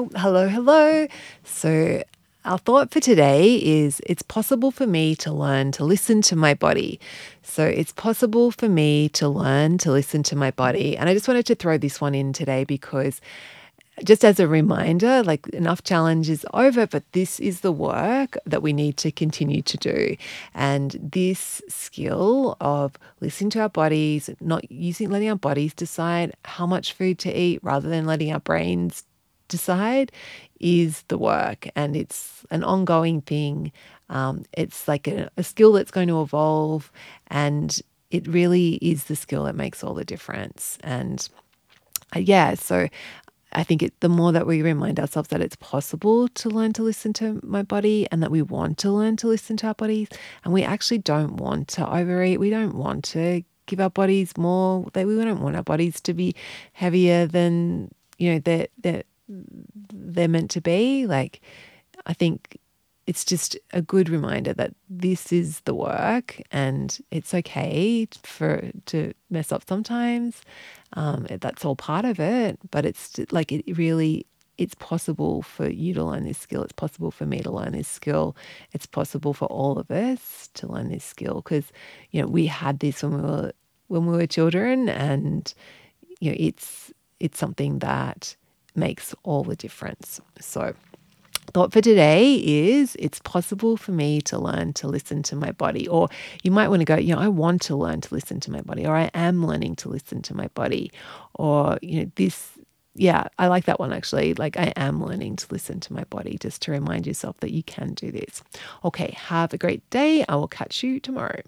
Oh, hello, hello. So, our thought for today is it's possible for me to learn to listen to my body. So, it's possible for me to learn to listen to my body. And I just wanted to throw this one in today because just as a reminder, like enough challenge is over, but this is the work that we need to continue to do. And this skill of listening to our bodies, not using letting our bodies decide how much food to eat rather than letting our brains decide is the work and it's an ongoing thing. Um, it's like a, a skill that's going to evolve and it really is the skill that makes all the difference. And uh, yeah, so I think it, the more that we remind ourselves that it's possible to learn to listen to my body and that we want to learn to listen to our bodies and we actually don't want to overeat, we don't want to give our bodies more, that we don't want our bodies to be heavier than, you know, they're, they're, they're meant to be. Like, I think it's just a good reminder that this is the work and it's okay for to mess up sometimes. Um, that's all part of it but it's like it really it's possible for you to learn this skill. It's possible for me to learn this skill. It's possible for all of us to learn this skill because you know we had this when we were when we were children and you know it's it's something that makes all the difference so thought for today is it's possible for me to learn to listen to my body. Or you might want to go, you know, I want to learn to listen to my body, or I am learning to listen to my body. Or, you know, this, yeah, I like that one actually. Like, I am learning to listen to my body just to remind yourself that you can do this. Okay, have a great day. I will catch you tomorrow.